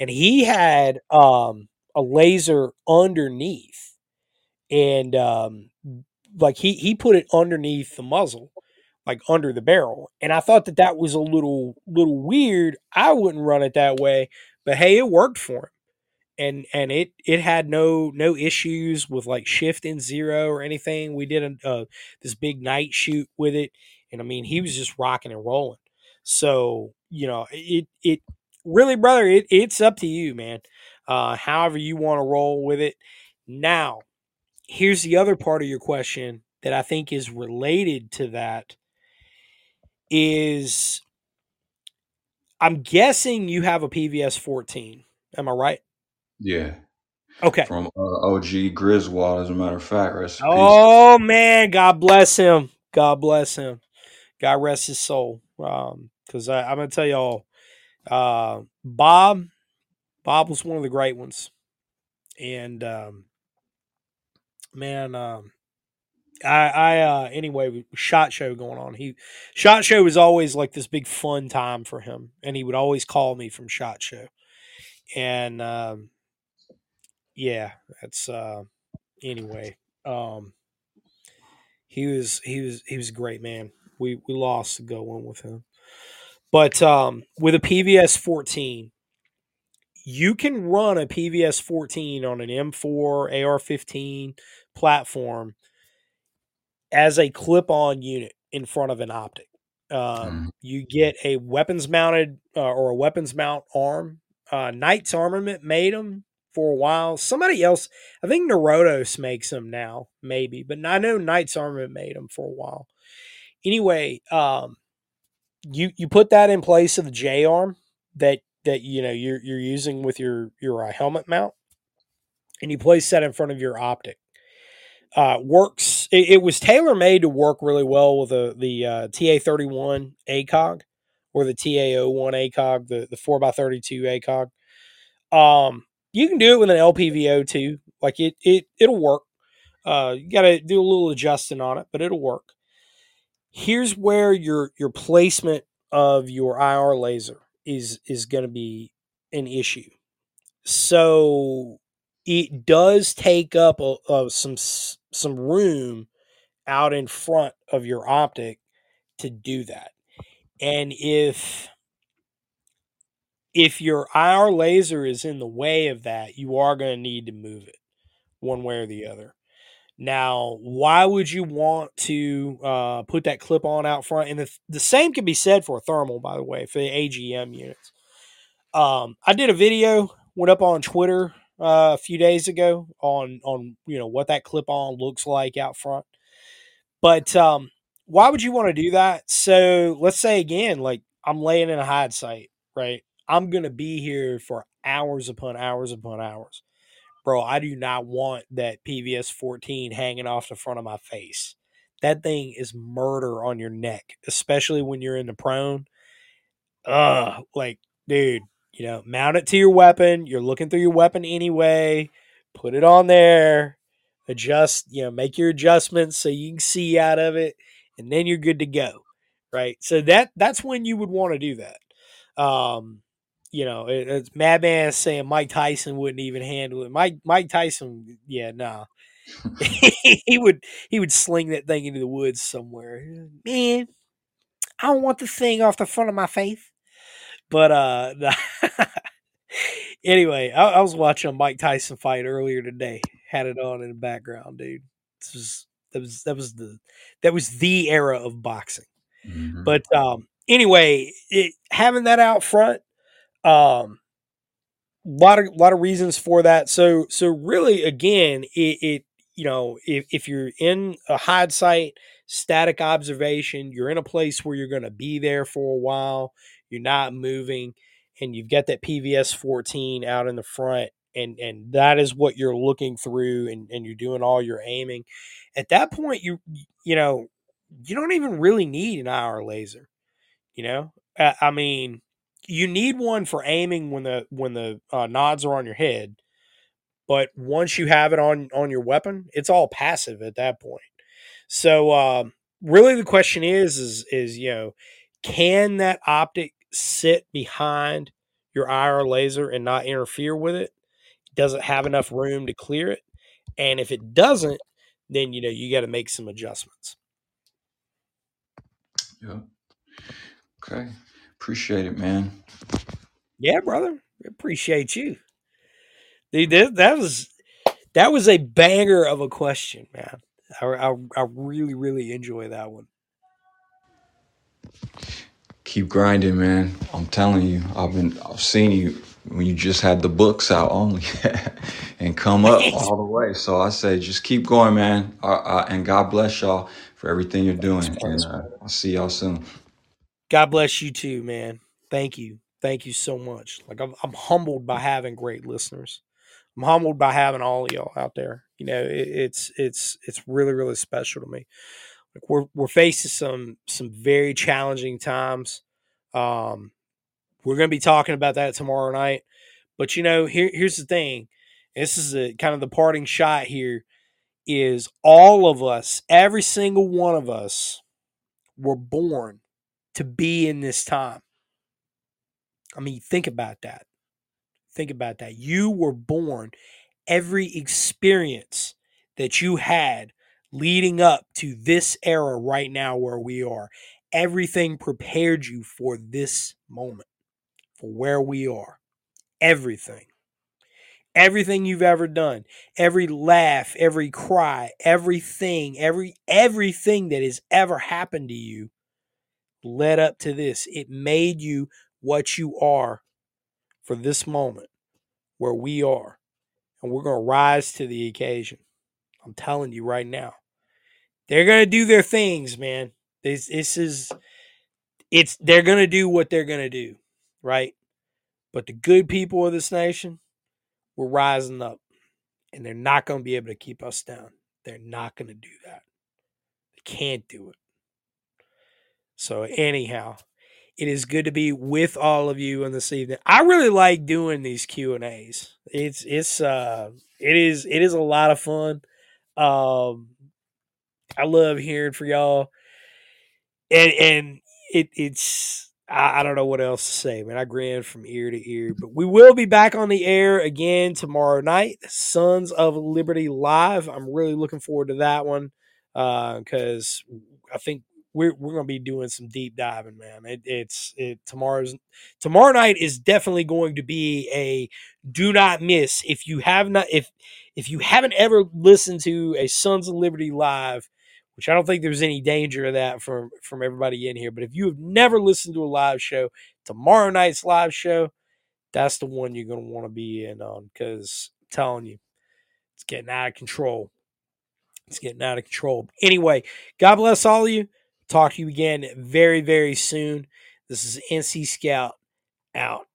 and he had um, a laser underneath, and um, like he he put it underneath the muzzle, like under the barrel, and I thought that that was a little little weird. I wouldn't run it that way, but hey, it worked for him and and it it had no no issues with like shift in zero or anything. We did a, uh, this big night shoot with it, and I mean he was just rocking and rolling. So you know it it really, brother, it, it's up to you, man. Uh, however you want to roll with it. Now, here's the other part of your question that I think is related to that is I'm guessing you have a PVS 14. Am I right? Yeah. Okay. From uh, OG Griswold, as a matter of fact. Rest. Oh man, God bless him. God bless him. God rest his soul. Um, because I'm gonna tell y'all, uh, Bob, Bob was one of the great ones, and um, man, um, I, I, uh, anyway, shot show going on. He, shot show was always like this big fun time for him, and he would always call me from shot show, and um, yeah, that's uh, anyway. Um, he was he was he was a great man. We we lost to go on with him, but um, with a PVS 14, you can run a PVS 14 on an M4 AR-15 platform as a clip-on unit in front of an optic. Um, Mhm. You get a weapons mounted uh, or a weapons mount arm. Uh, Knights Armament made them for a while. Somebody else, I think Norotos makes them now, maybe, but I know Knights Armament made them for a while. Anyway, um, you you put that in place of the J arm that that you know you're you're using with your your uh, helmet mount, and you place that in front of your optic. Uh, works. It, it was tailor made to work really well with the the uh, TA thirty one ACOG or the TA 01 ACOG, the the four x thirty two ACOG. Um, you can do it with an LPVO too. Like it it it'll work. Uh, you got to do a little adjusting on it, but it'll work. Here's where your your placement of your IR laser is is going to be an issue. So it does take up a, a, some some room out in front of your optic to do that. And if if your IR laser is in the way of that, you are going to need to move it one way or the other. Now, why would you want to uh, put that clip on out front? And the, the same can be said for a thermal, by the way, for the AGM units. Um, I did a video, went up on Twitter uh, a few days ago on on you know what that clip on looks like out front. But um, why would you want to do that? So let's say again, like I'm laying in a hide site, right? I'm gonna be here for hours upon hours upon hours bro, I do not want that PVS 14 hanging off the front of my face. That thing is murder on your neck, especially when you're in the prone. Ugh, like, dude, you know, mount it to your weapon. You're looking through your weapon anyway. Put it on there. Adjust, you know, make your adjustments so you can see out of it, and then you're good to go. Right. So that that's when you would want to do that. Um, you know, it, it's Madman saying Mike Tyson wouldn't even handle it. Mike Mike Tyson, yeah, no, he would he would sling that thing into the woods somewhere. Man, I don't want the thing off the front of my face. But uh, anyway, I, I was watching a Mike Tyson fight earlier today. Had it on in the background, dude. This was that was that was the that was the era of boxing. Mhm. But um, anyway, it, having that out front, um, lot of lot of reasons for that. So so really, again, it, it you know if if you're in a hide site, static observation, you're in a place where you're going to be there for a while, you're not moving, and you've got that PVS 14 out in the front. And, and that is what you're looking through and, and you're doing all your aiming at that point you you know you don't even really need an IR laser. You know, I, I mean, you need one for aiming when the when the uh, nods are on your head, but once you have it on on your weapon, it's all passive at that point. So, um, really, the question is, is is you know, can that optic sit behind your IR laser and not interfere with it? Does it have enough room to clear it? And if it doesn't, then you know you got to make some adjustments. Yeah. Okay. Appreciate it, man. Yeah, brother. Appreciate you. Dude, that, that was that was a banger of a question, man. I, I, I really, really enjoy that one. Keep grinding, man. I'm telling you, I've been I've seen you when you just had the books out only and come up all the way. So I say, just keep going, man. Uh, uh, and God bless y'all for everything you're doing. And uh, I'll see y'all soon. God bless you too, man. Thank you. Thank you so much. Like I'm, I'm humbled by having great listeners. I'm humbled by having all of y'all out there. You know, it, it's it's it's really really special to me. Like we're we're facing some some very challenging times. Um, we're going to be talking about that tomorrow night. But you know, here here's the thing. This is a kind of the parting shot here is all of us, every single one of us were born to be in this time. I mean, think about that. Think about that. You were born every experience that you had leading up to this era right now where we are. Everything prepared you for this moment, for where we are. Everything. Everything you've ever done, every laugh, every cry, everything, every everything that has ever happened to you led up to this. It made you what you are for this moment where we are. And we're going to rise to the occasion. I'm telling you right now. They're to do their things, man. This, this is, it's, they're to do what they're to do, right? But the good people of this nation, we're rising up. And they're not to be able to keep us down. They're not to do that. They can't do it. So, anyhow, it is good to be with all of you on this evening. I really like doing these Q and A's. It's it's uh it is it is a lot of fun. Um, I love hearing for y'all, and and it it's I, I don't know what else to say, man. I grin from ear to ear, but we will be back on the air again tomorrow night. Sons of Liberty live. I'm really looking forward to that one because I think we're we're gonna be doing some deep diving, man. It, it's it tomorrow's tomorrow night is definitely going to be a do not miss. If you have not if if you haven't ever listened to a Sons of Liberty live, which I don't think there's any danger of that from from everybody in here, but if you have never listened to a live show, tomorrow night's live show, that's the one you're gonna want to be in on because telling you, it's getting out of control. It's getting out of control. Anyway, God bless all of you. Talk to you again very, very soon. This is NC Scout out.